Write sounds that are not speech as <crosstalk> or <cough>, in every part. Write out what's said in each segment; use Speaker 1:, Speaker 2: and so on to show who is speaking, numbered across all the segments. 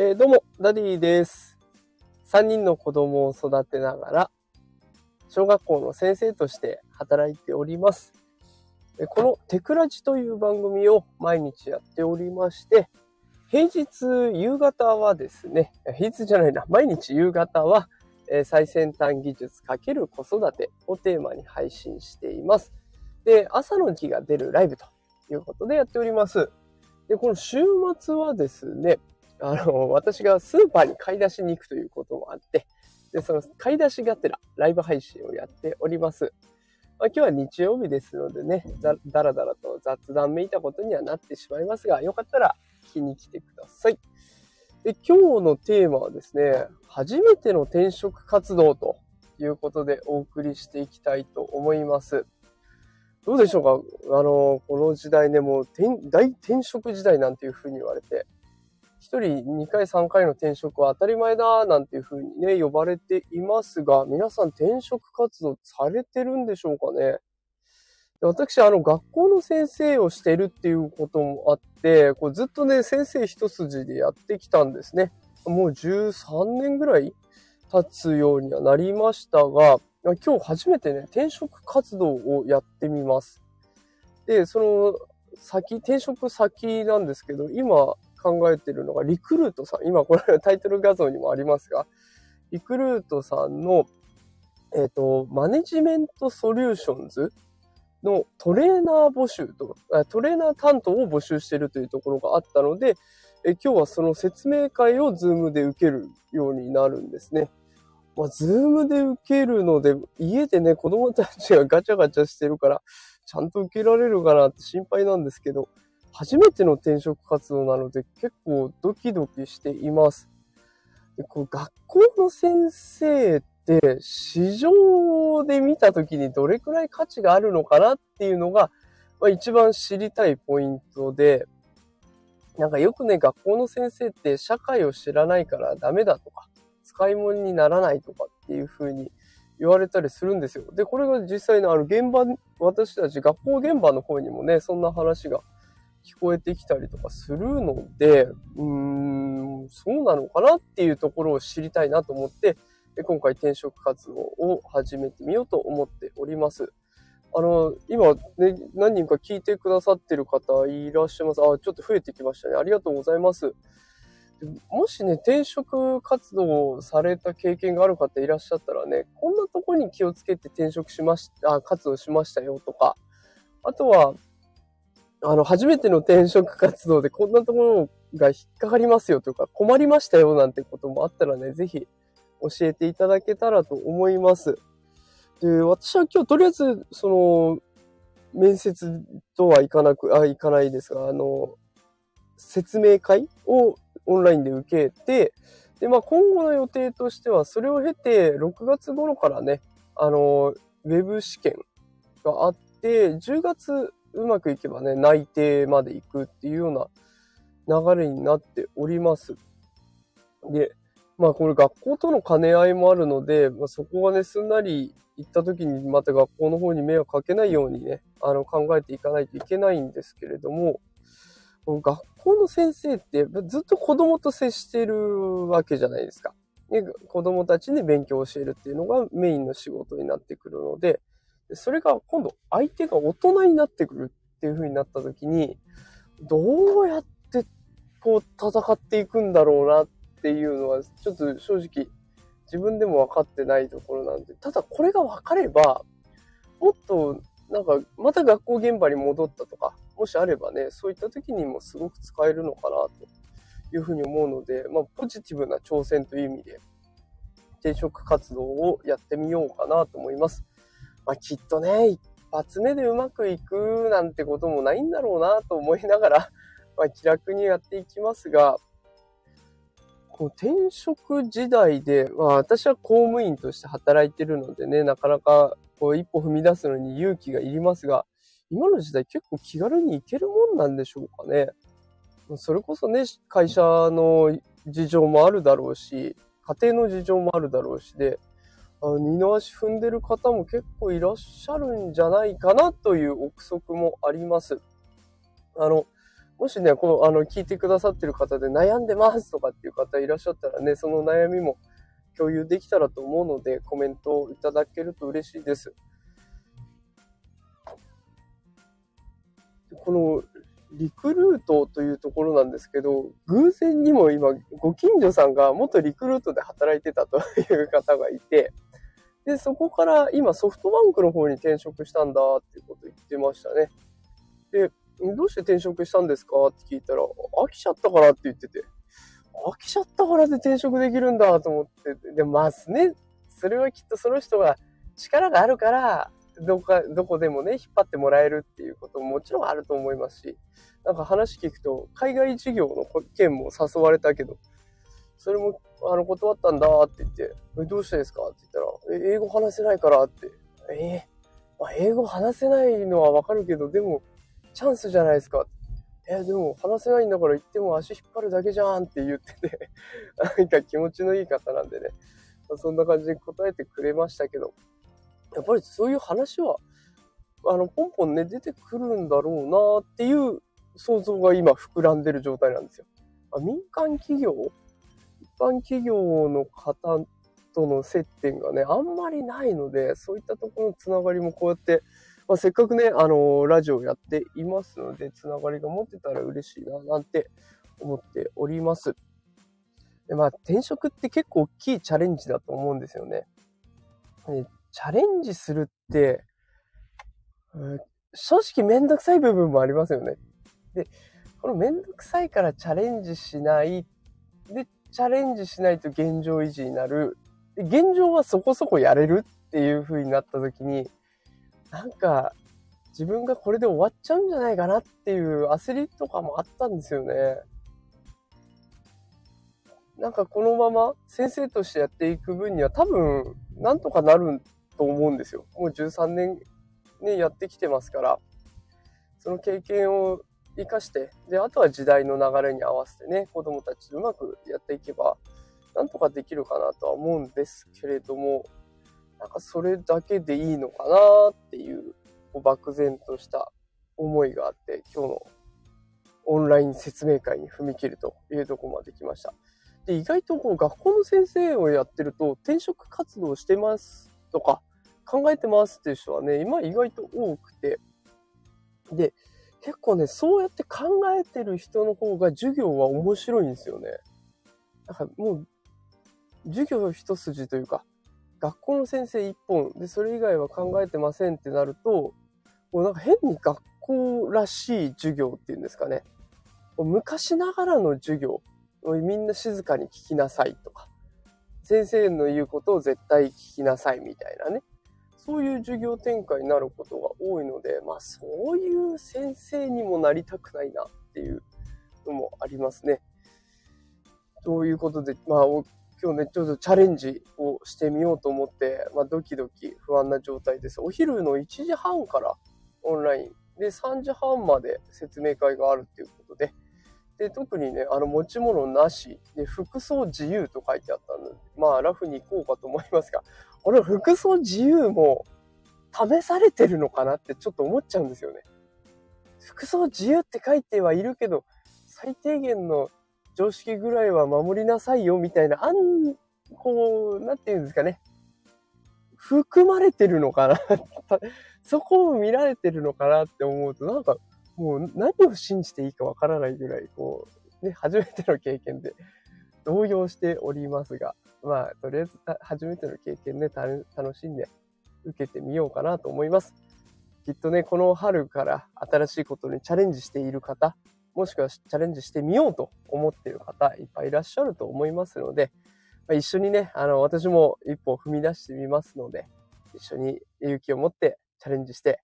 Speaker 1: えー、どうも、ダディです。3人の子供を育てながら、小学校の先生として働いております。このテクラジという番組を毎日やっておりまして、平日夕方はですね、平日じゃないな、毎日夕方は、最先端技術×子育てをテーマに配信しています。で、朝の日が出るライブということでやっております。で、この週末はですね、あの、私がスーパーに買い出しに行くということもあって、で、その買い出しがてらライブ配信をやっております。まあ、今日は日曜日ですのでねだ、だらだらと雑談めいたことにはなってしまいますが、よかったら聞きに来てください。で、今日のテーマはですね、初めての転職活動ということでお送りしていきたいと思います。どうでしょうか？あの、この時代ね、もう大転職時代なんていうふうに言われて、一人2回3回の転職は当たり前だなんていうふうにね、呼ばれていますが、皆さん転職活動されてるんでしょうかね？私、あの、学校の先生をしてるっていうこともあって、こうずっとね、先生一筋でやってきたんですね。もう13年ぐらい経つようにはなりましたが、今日初めてね、転職活動をやってみます。で、その先、転職先なんですけど、今、考えてるのが、リクルートさん、今これタイトル画像にもありますが、リクルートさんの、えっ、ー、と、マネジメントソリューションズのトレーナー募集と、トレーナー担当を募集しているというところがあったので、え今日はその説明会をズームで受けるようになるんですね。まあ、ズームで受けるので、家でね、子供たちがガチャガチャしてるから、ちゃんと受けられるかなって心配なんですけど、初めての転職活動なので結構ドキドキしています。でこう学校の先生って市場で見た時にどれくらい価値があるのかなっていうのが、まあ、一番知りたいポイントで、なんかよくね、学校の先生って社会を知らないからダメだとか、使い物にならないとかっていう風に言われたりするんですよ。で、これが実際のある現場、私たち学校現場の方にもね、そんな話が聞こえてきたりとかするので、うーん、そうなのかなっていうところを知りたいなと思って、今回転職活動を始めてみようと思っております。あの、今ね、何人か聞いてくださってる方いらっしゃいます。あ、ちょっと増えてきましたね。ありがとうございます。もしね、転職活動をされた経験がある方いらっしゃったらね、こんなとこに気をつけて転職しました、あ活動しましたよとか、あとは、あの、初めての転職活動でこんなところが引っかかりますよとか、困りましたよなんてこともあったらね、ぜひ教えていただけたらと思います。で、私は今日とりあえず、その、面接とはいかなく、あ、いかないですが、あの、説明会をオンラインで受けて、で、まあ今後の予定としては、それを経て、6月頃からね、あの、ウェブ試験があって、10月うまくいけばね、内定まで行くっていうような流れになっております。で、まあこれ学校との兼ね合いもあるので、まあ、そこがね、すんなり行った時にまた学校の方に迷惑かけないようにね、あの考えていかないといけないんですけれども、学校の先生ってずっと子供と接してるわけじゃないですか。ね、子供たちに勉強を教えるっていうのがメインの仕事になってくるので、それが今度相手が大人になってくるっていう風になった時に、どうやってこう戦っていくんだろうなっていうのは、ちょっと正直自分でも分かってないところなんで、ただこれが分かれば、もっとなんかまた学校現場に戻ったとか、もしあればね、そういった時にもすごく使えるのかなというふうに思うので、まあポジティブな挑戦という意味で、転職活動をやってみようかなと思います。まあ、きっとね、一発目でうまくいくなんてこともないんだろうなと思いながら、<laughs> まあ、気楽にやっていきますが、こう転職時代で、まあ、私は公務員として働いてるのでね、なかなかこう一歩踏み出すのに勇気がいりますが、今の時代結構気軽に行けるもんなんでしょうかね。それこそね、会社の事情もあるだろうし、家庭の事情もあるだろうしで、二の足踏んでる方も結構いらっしゃるんじゃないかなという憶測もあります。あの、もしね、この、あの、聞いてくださってる方で悩んでますとかっていう方いらっしゃったらね、その悩みも共有できたらと思うので、コメントをいただけると嬉しいです。このリクルートというところなんですけど、偶然にも今、ご近所さんが元リクルートで働いてたという方がいて、で、そこから今ソフトバンクの方に転職したんだっていうこと言ってましたね。で、どうして転職したんですかって聞いたら、飽きちゃったからって言ってて、飽きちゃったからで転職できるんだと思って、で、まずね、それはきっとその人が力があるから、どこか、どこでもね、引っ張ってもらえるっていうことももちろんあると思いますし、なんか話聞くと、海外事業の件も誘われたけど、それも、あの、断ったんだって言って、え、どうしてですか？って言ったら、え、英語話せないからって、えー、まあ、英語話せないのはわかるけど、でも、チャンスじゃないですか。え、でも話せないんだから行っても足引っ張るだけじゃんって言ってて <laughs> なんか気持ちのいい方なんでね、まあ、そんな感じで答えてくれましたけど、やっぱりそういう話は、あの、ポンポンね、出てくるんだろうなっていう想像が今膨らんでる状態なんですよ。あ民間企業、般企業の方との接点がね、あんまりないので、そういったところのつながりもこうやって、まあ、せっかくね、あの、ラジオやっていますので、つながりが持ってたら嬉しいな、なんて思っております。でまあ、転職って結構大きいチャレンジだと思うんですよね。チャレンジするって、うん、正直めんどくさい部分もありますよね。で、このめんどくさいからチャレンジしない。で、チャレンジしないと現状維持になる。で現状はそこそこやれるっていう風になった時に、なんか、自分がこれで終わっちゃうんじゃないかなっていう焦りとかもあったんですよね。なんかこのまま先生としてやっていく分には多分なんとかなると思うんですよ。もう13年ね、やってきてますから、その経験を生かして、で、あとは時代の流れに合わせてね、子供たちとうまくやっていけば、なんとかできるかなとは思うんですけれども、なんかそれだけでいいのかなっていう、う漠然とした思いがあって、今日のオンライン説明会に踏み切るというとこまで来ました。で、意外とこう学校の先生をやってると転職活動してますとか、考えてますっていう人はね、今意外と多くて。で、結構ね、そうやって考えてる人の方が授業は面白いんですよね。だからもう、授業一筋というか、学校の先生一本で、それ以外は考えてませんってなると、もうなんか変に学校らしい授業っていうんですかね。昔ながらの授業、みんな静かに聞きなさいとか、先生の言うことを絶対聞きなさいみたいなね。そういう授業展開になることが多いので、まあそういう先生にもなりたくないなっていうのもありますね。ということで、まあ今日ね、ちょっとチャレンジをしてみようと思って、まあドキドキ不安な状態です。お昼の1時半からオンラインで3時半まで説明会があるっていうことで、で、特にね、あの、持ち物なし、で、服装自由と書いてあったので、まあ、ラフに行こうかと思いますが、これ服装自由も試されてるのかなってちょっと思っちゃうんですよね。服装自由って書いてはいるけど、最低限の常識ぐらいは守りなさいよみたいな、あん、こう、なんて言うんですかね。含まれてるのかな <laughs> そこを見られてるのかなって思うと、なんか、もう何を信じていいかわからないぐらい、こう、ね、初めての経験で <laughs> 動揺しておりますが、まあ、とりあえず初めての経験で、ね、楽しんで受けてみようかなと思います。きっとね、この春から新しいことにチャレンジしている方、もしくはチャレンジしてみようと思っている方、いっぱいいらっしゃると思いますので、まあ、一緒にね、あの、私も一歩踏み出してみますので、一緒に勇気を持ってチャレンジして、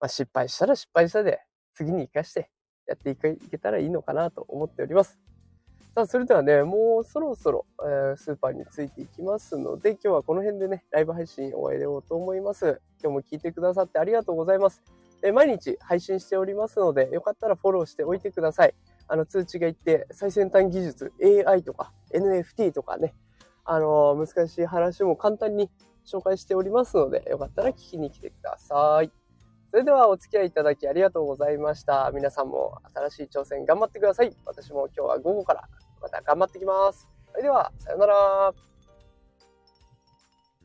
Speaker 1: まあ、失敗したら失敗したで次に活かしてやっていけたらいいのかなと思っております。さあ、それではね、もうそろそろ、えー、スーパーについていきますので、今日はこの辺でね、ライブ配信終えようと思います。今日も聞いてくださってありがとうございます。えー、毎日配信しておりますので、よかったらフォローしておいてください。あの、通知がいって、最先端技術、AI とか NFT とかね、あのー、難しい話も簡単に紹介しておりますので、よかったら聞きに来てください。それではお付き合いいただきありがとうございました。皆さんも新しい挑戦頑張ってください。私も今日は午後からまた頑張ってきます。それでは、さようなら。